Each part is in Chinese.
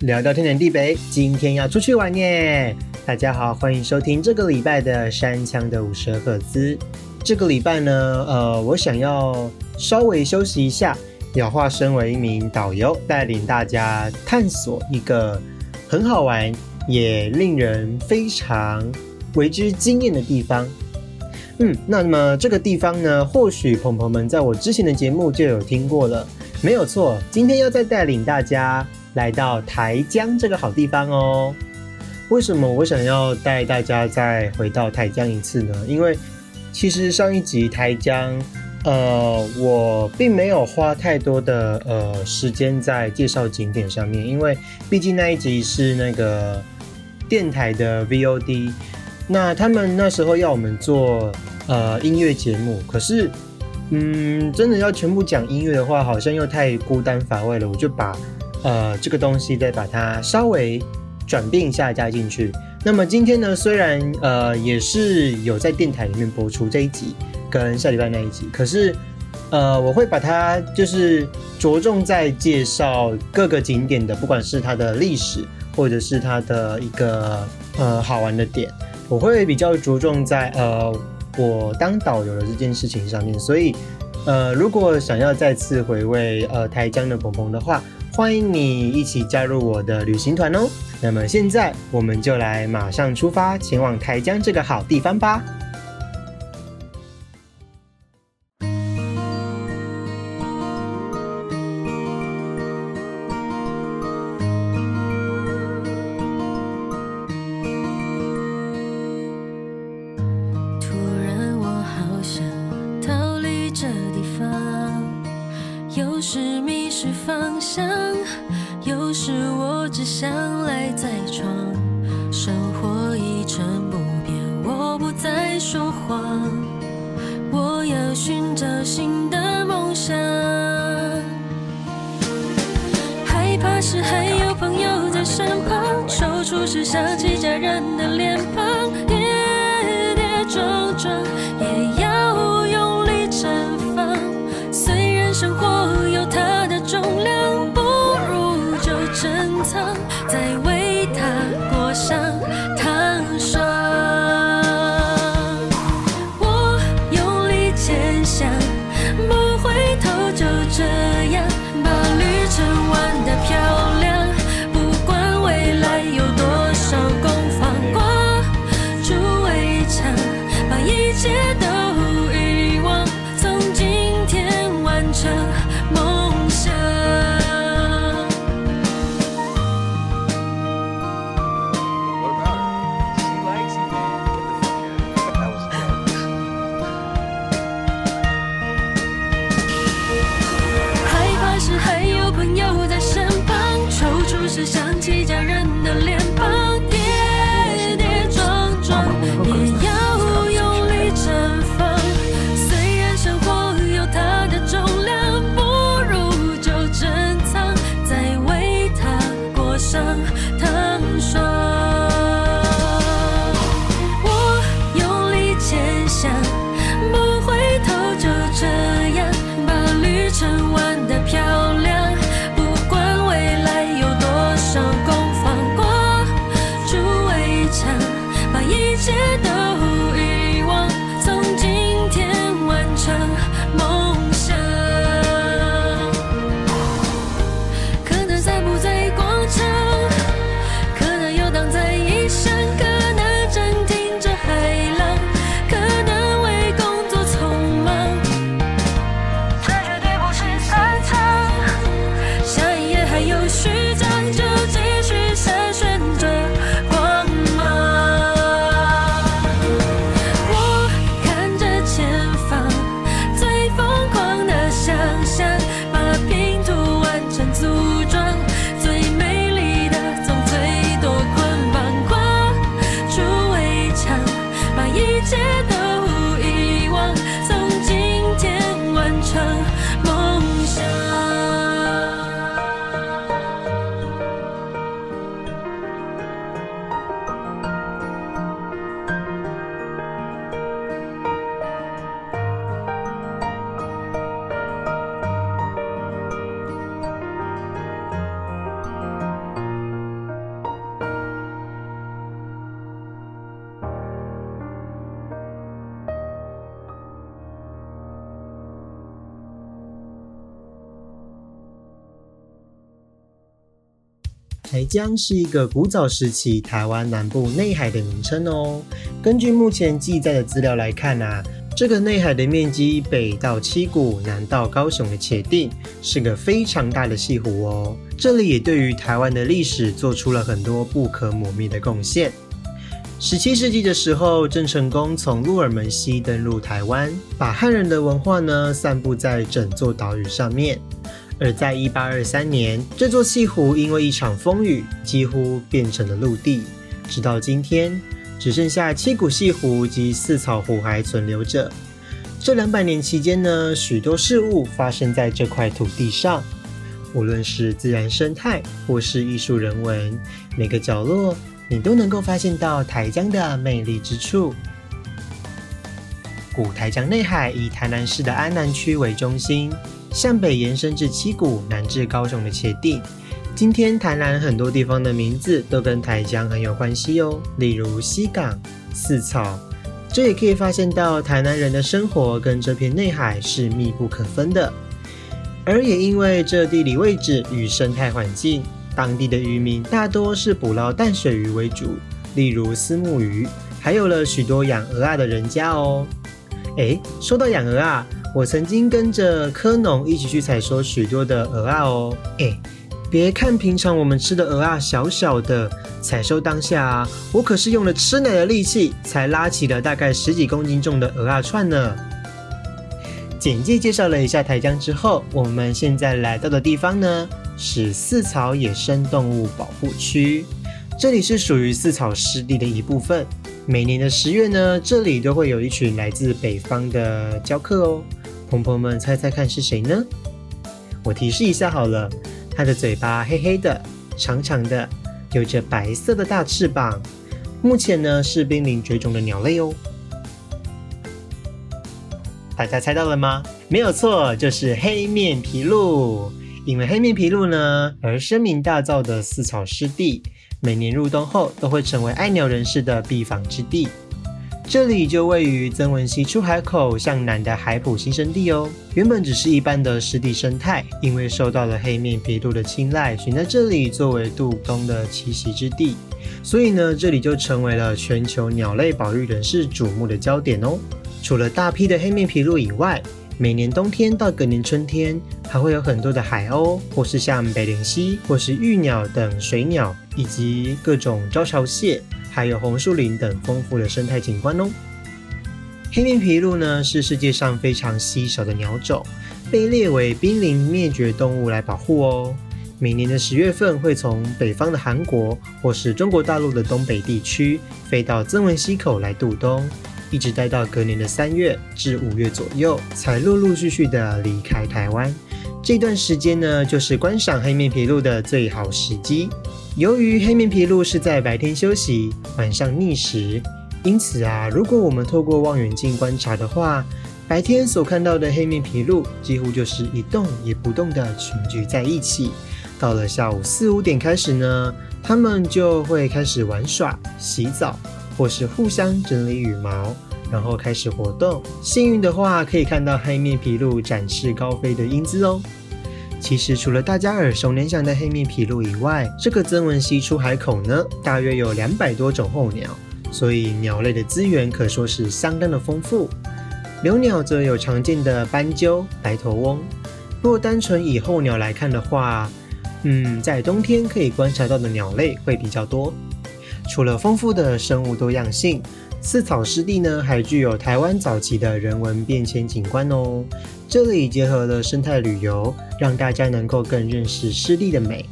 聊到天南地北，今天要出去玩耶！大家好，欢迎收听这个礼拜的山枪的五十赫兹。这个礼拜呢，呃，我想要稍微休息一下，要化身为一名导游，带领大家探索一个很好玩也令人非常为之惊艳的地方。嗯，那么这个地方呢，或许朋友们在我之前的节目就有听过了，没有错。今天要再带领大家来到台江这个好地方哦。为什么我想要带大家再回到台江一次呢？因为其实上一集台江，呃，我并没有花太多的呃时间在介绍景点上面，因为毕竟那一集是那个电台的 VOD。那他们那时候要我们做呃音乐节目，可是嗯，真的要全部讲音乐的话，好像又太孤单乏味了。我就把呃这个东西再把它稍微转变一下加进去。那么今天呢，虽然呃也是有在电台里面播出这一集跟下礼拜那一集，可是呃我会把它就是着重在介绍各个景点的，不管是它的历史或者是它的一个呃好玩的点。我会比较着重在呃，我当导游的这件事情上面，所以呃，如果想要再次回味呃台江的鹏鹏的话，欢迎你一起加入我的旅行团哦。那么现在我们就来马上出发，前往台江这个好地方吧。突然，我好想逃离这地方，有时迷失方向不是我只想赖在床，生活一成不变，我不再说谎，我要寻找新的梦想。害怕时还有朋友在身旁，踌躇时想起家人的脸庞。值得台江是一个古早时期台湾南部内海的名称哦。根据目前记载的资料来看啊，这个内海的面积北到七股，南到高雄的茄定，是个非常大的西湖哦。这里也对于台湾的历史做出了很多不可磨灭的贡献。十七世纪的时候，郑成功从鹿耳门西登陆台湾，把汉人的文化呢散布在整座岛屿上面。而在一八二三年，这座西湖因为一场风雨，几乎变成了陆地。直到今天，只剩下七股西湖及四草湖还存留着。这两百年期间呢，许多事物发生在这块土地上，无论是自然生态或是艺术人文，每个角落你都能够发现到台江的魅力之处。古台江内海以台南市的安南区为中心。向北延伸至七股，南至高雄的茄定。今天台南很多地方的名字都跟台江很有关系哦，例如西港、四草。这也可以发现到台南人的生活跟这片内海是密不可分的。而也因为这地理位置与生态环境，当地的渔民大多是捕捞淡水鱼为主，例如丝木鱼，还有了许多养鹅啊的人家哦。诶，说到养鹅啊。我曾经跟着科农一起去采收许多的鹅啊哦，哎，别看平常我们吃的鹅啊小小的，采收当下啊，我可是用了吃奶的力气才拉起了大概十几公斤重的鹅啊串呢。简介介绍了一下台江之后，我们现在来到的地方呢是四草野生动物保护区，这里是属于四草湿地的一部分。每年的十月呢，这里都会有一群来自北方的教客哦。朋友们，猜猜看是谁呢？我提示一下好了，它的嘴巴黑黑的、长长的，有着白色的大翅膀。目前呢是濒临绝种的鸟类哦。大家猜到了吗？没有错，就是黑面琵鹭。因为黑面琵鹭呢而声名大噪的四草湿地，每年入冬后都会成为爱鸟人士的避访之地。这里就位于曾文溪出海口向南的海埔新生地哦。原本只是一般的湿地生态，因为受到了黑面琵鹭的青睐，选在这里作为渡冬的栖息之地，所以呢，这里就成为了全球鸟类保育人士瞩目的焦点哦。除了大批的黑面琵鹭以外，每年冬天到隔年春天，还会有很多的海鸥，或是像北灵溪或是玉鸟等水鸟，以及各种招潮蟹。还有红树林等丰富的生态景观哦。黑面琵鹭呢是世界上非常稀少的鸟种，被列为濒临灭绝动物来保护哦。每年的十月份会从北方的韩国或是中国大陆的东北地区飞到曾文溪口来度冬，一直待到隔年的三月至五月左右，才陆陆续续的离开台湾。这段时间呢，就是观赏黑面琵鹭的最好时机。由于黑面琵鹭是在白天休息，晚上觅食，因此啊，如果我们透过望远镜观察的话，白天所看到的黑面琵鹭几乎就是一动也不动的群聚在一起。到了下午四五点开始呢，它们就会开始玩耍、洗澡，或是互相整理羽毛，然后开始活动。幸运的话，可以看到黑面琵鹭展翅高飞的英姿哦。其实，除了大家耳熟能详的黑面琵鹭以外，这个曾文溪出海口呢，大约有两百多种候鸟，所以鸟类的资源可说是相当的丰富。留鸟则有常见的斑鸠、白头翁。若单纯以候鸟来看的话，嗯，在冬天可以观察到的鸟类会比较多。除了丰富的生物多样性，四草湿地呢，还具有台湾早期的人文变迁景观哦。这里结合了生态旅游，让大家能够更认识湿地的美。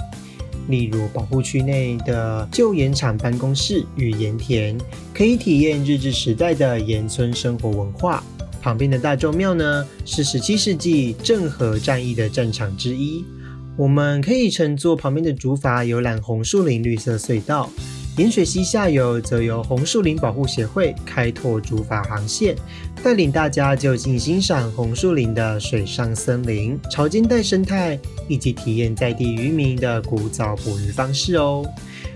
例如，保护区内的旧盐厂办公室与盐田，可以体验日治时代的盐村生活文化。旁边的大众庙呢，是十七世纪郑和战役的战场之一。我们可以乘坐旁边的竹筏游览红树林绿色隧道。盐水溪下游则由红树林保护协会开拓竹筏航线，带领大家就近欣赏红树林的水上森林、潮间带生态，以及体验在地渔民的古早捕鱼方式哦。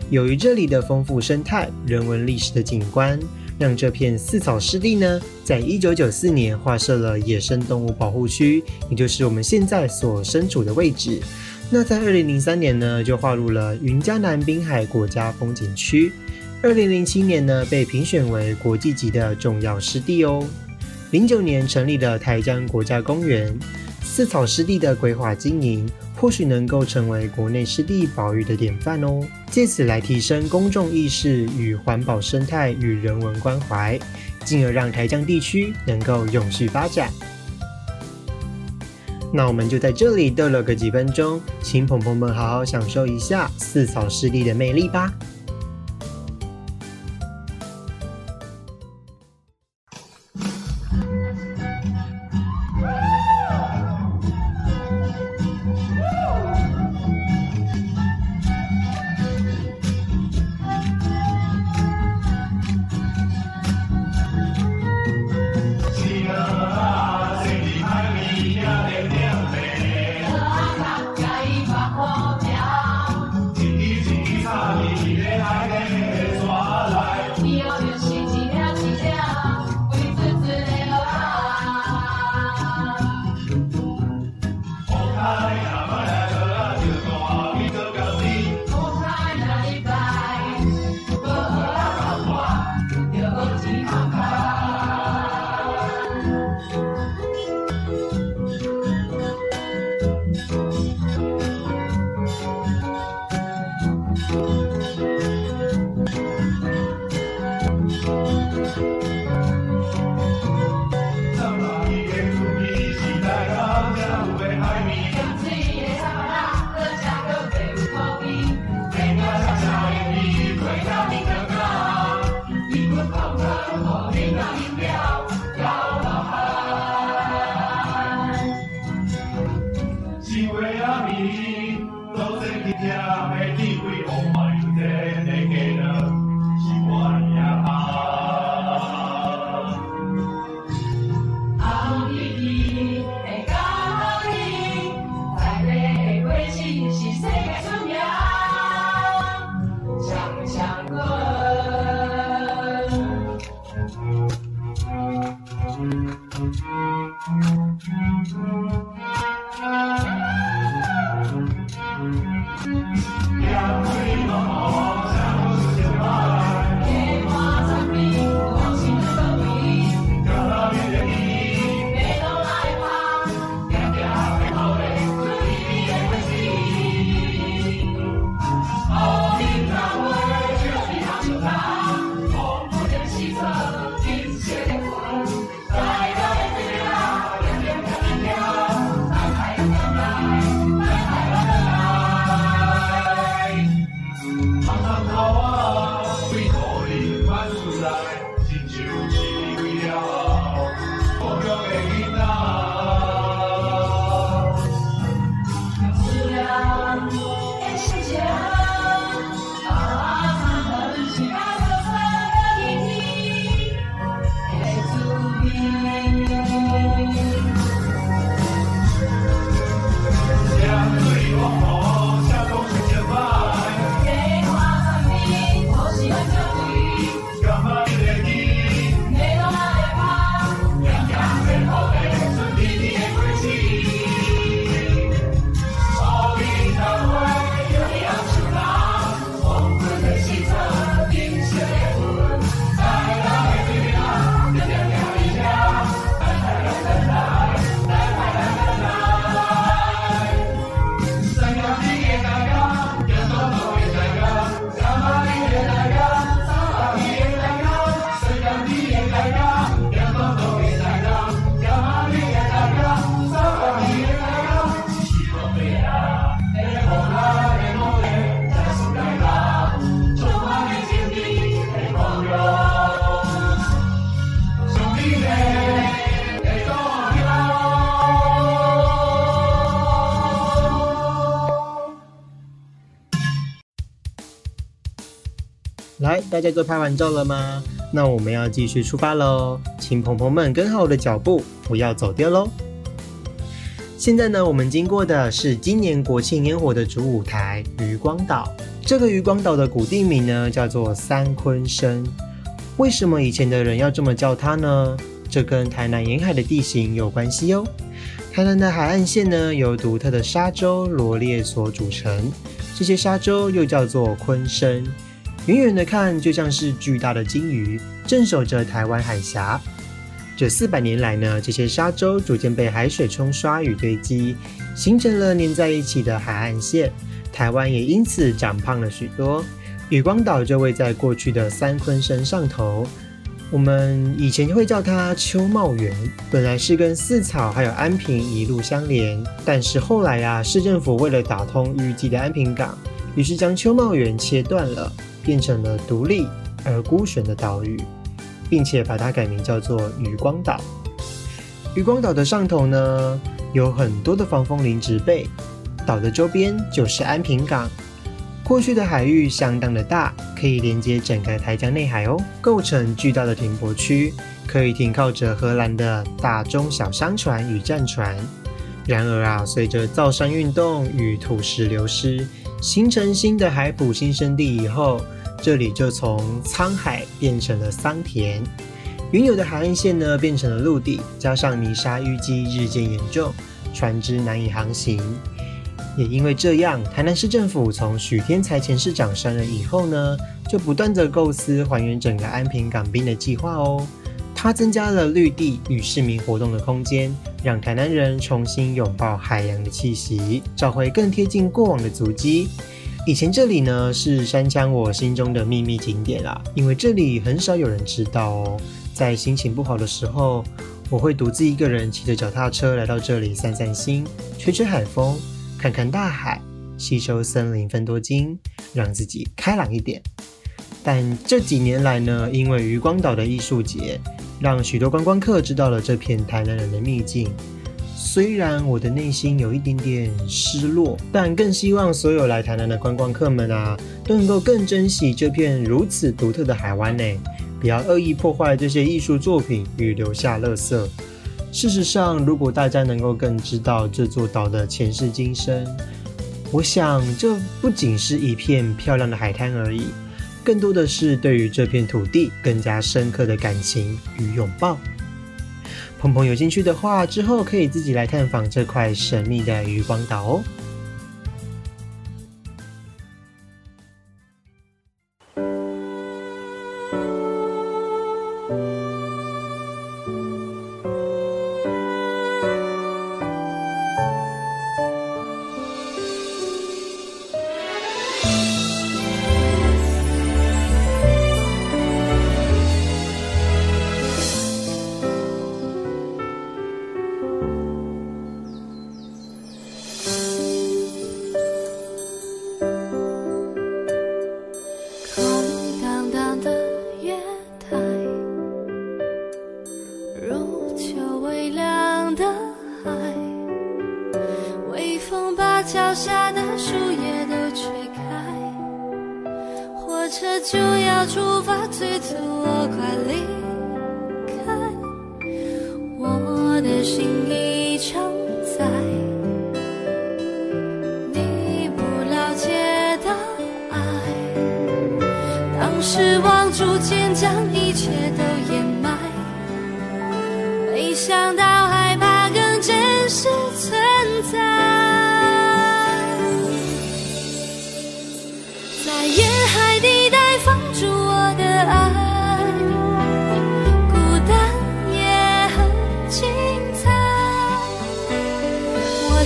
由于这里的丰富生态、人文历史的景观，让这片四草湿地呢，在一九九四年划设了野生动物保护区，也就是我们现在所身处的位置。那在二零零三年呢，就划入了云嘉南滨海国家风景区。二零零七年呢，被评选为国际级的重要湿地哦。零九年成立了台江国家公园，四草湿地的规划经营，或许能够成为国内湿地保育的典范哦。借此来提升公众意识与环保生态与人文关怀，进而让台江地区能够永续发展。那我们就在这里逗留个几分钟，请朋友们好好享受一下四草湿地的魅力吧。大家都拍完照了吗？那我们要继续出发喽，请朋朋们跟好我的脚步，不要走丢喽。现在呢，我们经过的是今年国庆烟火的主舞台渔光岛。这个渔光岛的古地名呢，叫做三坤生。为什么以前的人要这么叫它呢？这跟台南沿海的地形有关系哦。台南的海岸线呢，由独特的沙洲罗列所组成，这些沙洲又叫做鲲生。远远的看，就像是巨大的鲸鱼，镇守着台湾海峡。这四百年来呢，这些沙洲逐渐被海水冲刷与堆积，形成了连在一起的海岸线。台湾也因此长胖了许多。渔光岛就位在过去的三鲲山上头，我们以前会叫它秋茂园。本来是跟四草还有安平一路相连，但是后来啊，市政府为了打通预计的安平港，于是将秋茂园切断了，变成了独立而孤悬的岛屿。并且把它改名叫做渔光岛。渔光岛的上头呢，有很多的防风林植被，岛的周边就是安平港。过去的海域相当的大，可以连接整个台江内海哦，构成巨大的停泊区，可以停靠着荷兰的大中小商船与战船。然而啊，随着造山运动与土石流失，形成新的海埔新生地以后。这里就从沧海变成了桑田，原有的海岸线呢变成了陆地，加上泥沙淤积日渐严重，船只难以航行。也因为这样，台南市政府从许天才前市长上任以后呢，就不断的构思还原整个安平港滨的计划哦。它增加了绿地与市民活动的空间，让台南人重新拥抱海洋的气息，找回更贴近过往的足迹。以前这里呢是山枪我心中的秘密景点啦，因为这里很少有人知道哦。在心情不好的时候，我会独自一个人骑着脚踏车来到这里散散心，吹吹海风，看看大海，吸收森林分多精，让自己开朗一点。但这几年来呢，因为渔光岛的艺术节，让许多观光客知道了这片台南人的秘境。虽然我的内心有一点点失落，但更希望所有来台南的观光客们啊，都能够更珍惜这片如此独特的海湾呢，不要恶意破坏这些艺术作品与留下垃圾。事实上，如果大家能够更知道这座岛的前世今生，我想这不仅是一片漂亮的海滩而已，更多的是对于这片土地更加深刻的感情与拥抱。鹏鹏有兴趣的话，之后可以自己来探访这块神秘的渔光岛哦。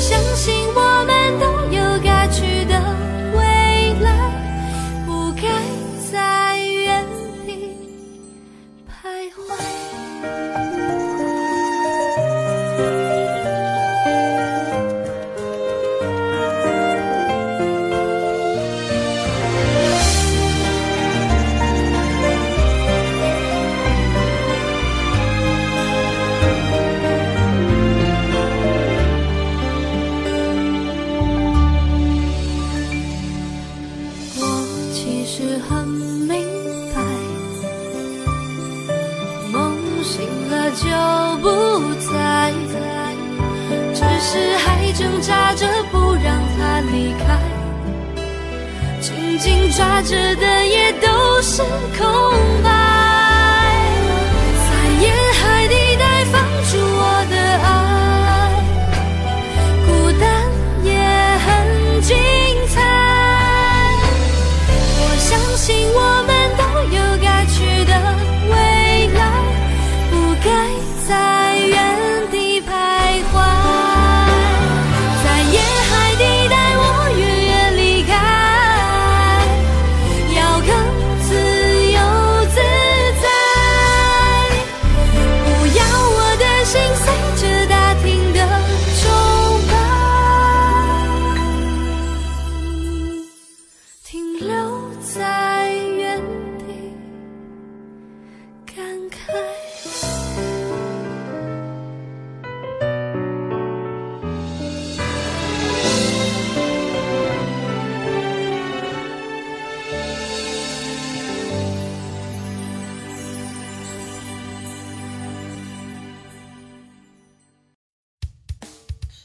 相信我们都有挂着的。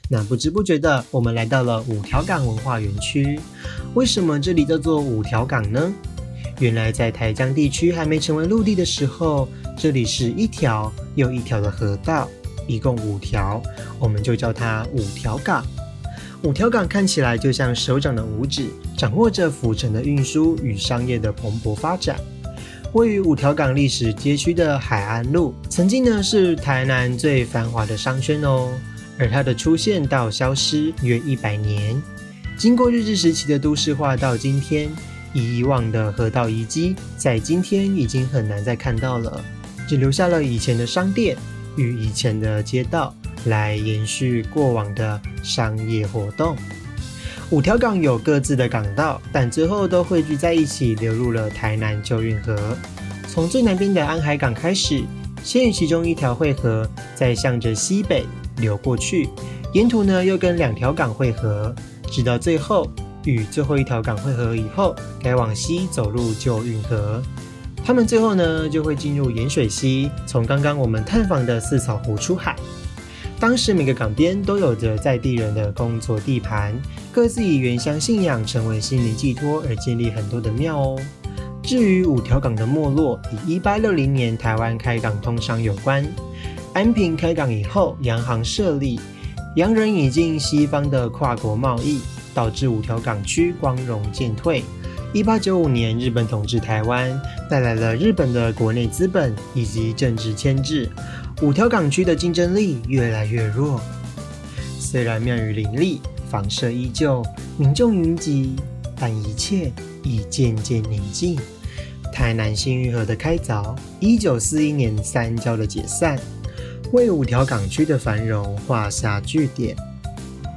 那不知不觉的，我们来到了五条港文化园区。为什么这里叫做五条港呢？原来在台江地区还没成为陆地的时候，这里是一条又一条的河道，一共五条，我们就叫它五条港。五条港看起来就像手掌的五指，掌握着府城的运输与商业的蓬勃发展。位于五条港历史街区的海岸路，曾经呢是台南最繁华的商圈哦。而它的出现到消失约一百年，经过日治时期的都市化，到今天遗忘的河道遗迹，在今天已经很难再看到了，只留下了以前的商店与以前的街道来延续过往的商业活动。五条港有各自的港道，但最后都汇聚在一起，流入了台南旧运河。从最南边的安海港开始，先与其中一条汇合，再向着西北。流过去，沿途呢又跟两条港汇合，直到最后与最后一条港汇合以后，该往西走入旧运河。他们最后呢就会进入盐水溪，从刚刚我们探访的四草湖出海。当时每个港边都有着在地人的工作地盘，各自以原乡信仰成为心灵寄托而建立很多的庙哦。至于五条港的没落，与一八六零年台湾开港通商有关。安平开港以后，洋行设立，洋人引进西方的跨国贸易，导致五条港区光荣渐退。一八九五年，日本统治台湾，带来了日本的国内资本以及政治牵制，五条港区的竞争力越来越弱。虽然庙宇林立，房舍依旧，民众云集，但一切已渐渐宁静。台南新运河的开凿，一九四一年三交的解散。为五条港区的繁荣画下句点。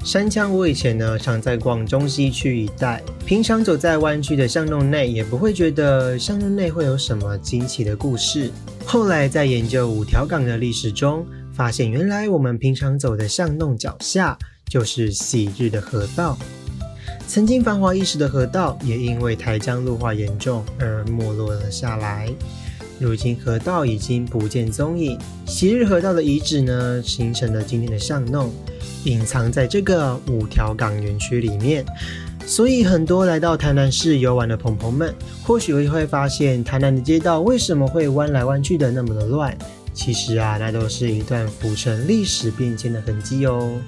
山枪，我以前呢常在逛中西区一带，平常走在湾区的巷弄内，也不会觉得巷弄内会有什么惊奇的故事。后来在研究五条港的历史中，发现原来我们平常走的巷弄脚下就是昔日的河道。曾经繁华一时的河道，也因为台江路化严重而没落了下来。如今河道已经不见踪影，昔日河道的遗址呢，形成了今天的巷弄，隐藏在这个五条港园区里面。所以很多来到台南市游玩的朋朋们，或许会会发现台南的街道为什么会弯来弯去的那么的乱？其实啊，那都是一段浮沉历史变迁的痕迹哦。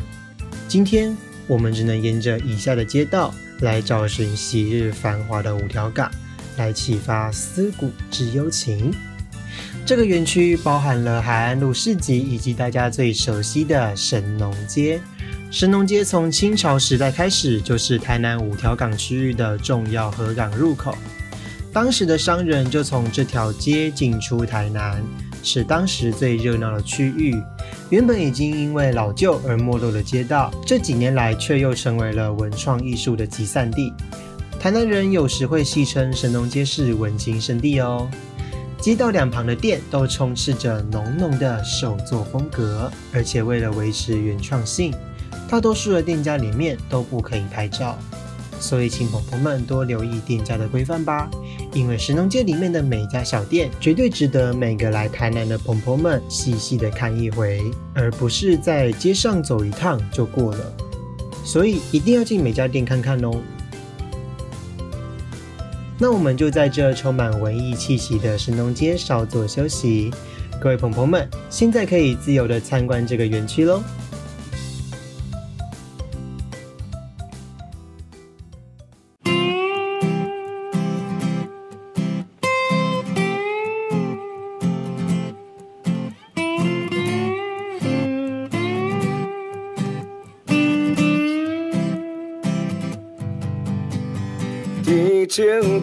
今天我们只能沿着以下的街道来找寻昔日繁华的五条港。来启发思古之幽情。这个园区包含了海岸路市集，以及大家最熟悉的神农街。神农街从清朝时代开始，就是台南五条港区域的重要河港入口。当时的商人就从这条街进出台南，是当时最热闹的区域。原本已经因为老旧而没落的街道，这几年来却又成为了文创艺术的集散地。台南人有时会戏称神农街是文青圣地哦。街道两旁的店都充斥着浓浓的手作风格，而且为了维持原创性，大多数的店家里面都不可以拍照。所以，请朋友们多留意店家的规范吧，因为神农街里面的每家小店绝对值得每个来台南的朋友们细细的看一回，而不是在街上走一趟就过了。所以，一定要进每家店看看哦。那我们就在这充满文艺气息的神农街稍作休息，各位朋友们，现在可以自由的参观这个园区喽。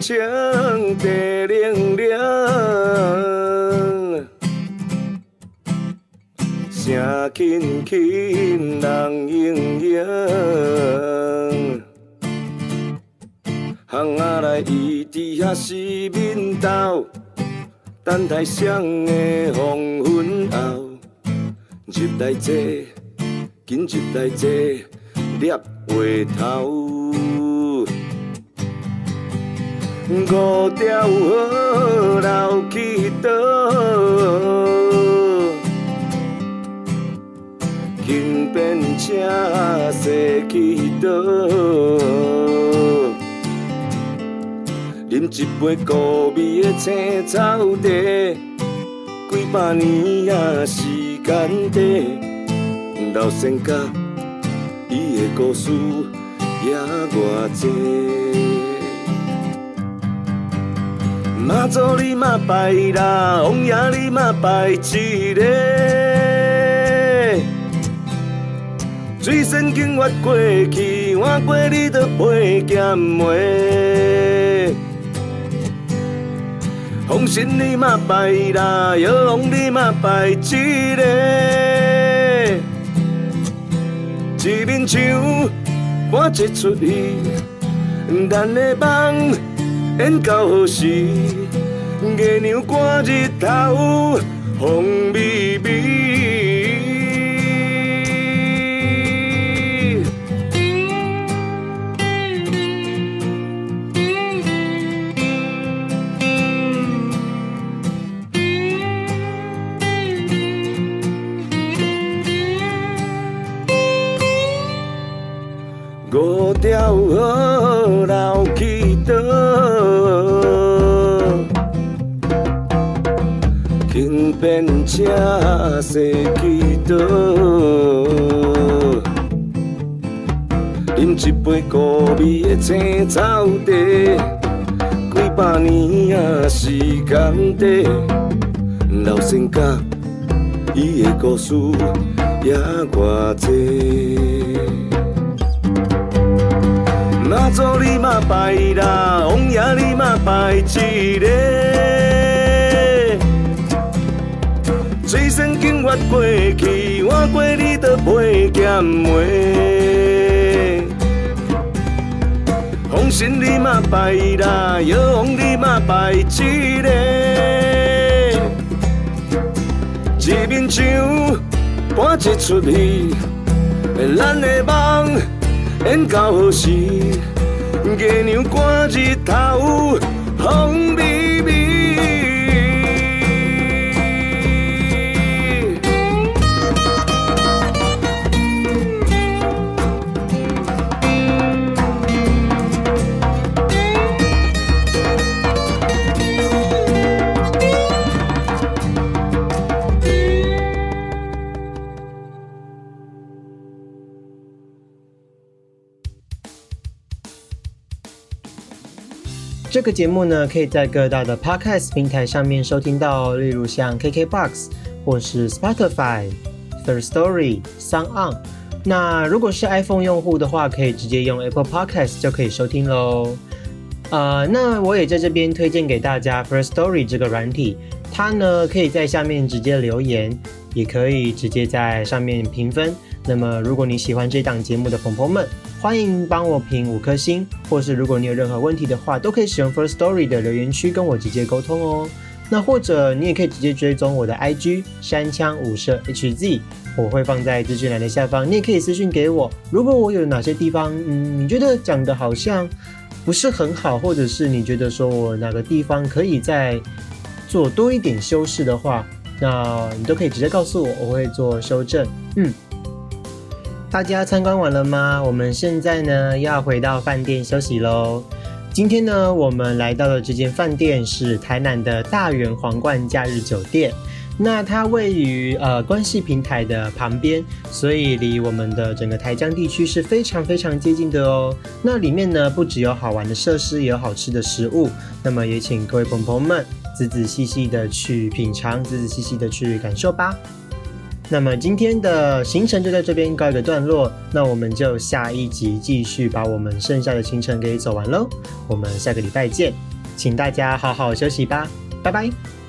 清清地凉凉，声轻轻人盈盈，巷仔内伊伫遐四面斗，等待双的黄昏后，入来坐，紧入来坐，捏回头。五条河流去倒，轻便车西去倒？饮一杯古味的青草茶，几百年啊时间短，老先甲伊的故事也偌济。妈祖你嘛拜啦，王爷你嘛拜一个。水仙经越过去，换过你的背剑梅。红神你嘛拜啦，药王你嘛拜一个。一面墙搬一出戏，咱的梦演到何时？月亮挂日头，风微微。轻便车驶去倒？饮一杯古味的青草茶，几百年啊时间短，老先甲伊的故事也偌济。妈祖你嘛拜啦，王爷你嘛拜一个。越过去，换过你的背剑梅。红神你嘛拜啦，药王你嘛拜一个。一面墙搬一出戏，咱的梦。演到何时？月亮挂日头，风微这个节目呢，可以在各大的 Podcast 平台上面收听到，例如像 KKBox 或是 Spotify、Third Story、Sound On。那如果是 iPhone 用户的话，可以直接用 Apple Podcast 就可以收听喽。呃，那我也在这边推荐给大家 First Story 这个软体，它呢可以在下面直接留言，也可以直接在上面评分。那么如果你喜欢这档节目的朋友们，欢迎帮我评五颗星，或是如果你有任何问题的话，都可以使用 First Story 的留言区跟我直接沟通哦。那或者你也可以直接追踪我的 IG 山枪五射 HZ，我会放在资讯栏的下方，你也可以私信给我。如果我有哪些地方，嗯，你觉得讲的好像不是很好，或者是你觉得说我哪个地方可以再做多一点修饰的话，那你都可以直接告诉我，我会做修正。嗯。大家参观完了吗？我们现在呢要回到饭店休息喽。今天呢，我们来到的这间饭店是台南的大圆皇冠假日酒店。那它位于呃关系平台的旁边，所以离我们的整个台江地区是非常非常接近的哦。那里面呢不只有好玩的设施，也有好吃的食物。那么也请各位朋友们仔仔细细的去品尝，仔仔细细的去感受吧。那么今天的行程就在这边告一个段落，那我们就下一集继续把我们剩下的行程给走完喽。我们下个礼拜见，请大家好好休息吧，拜拜。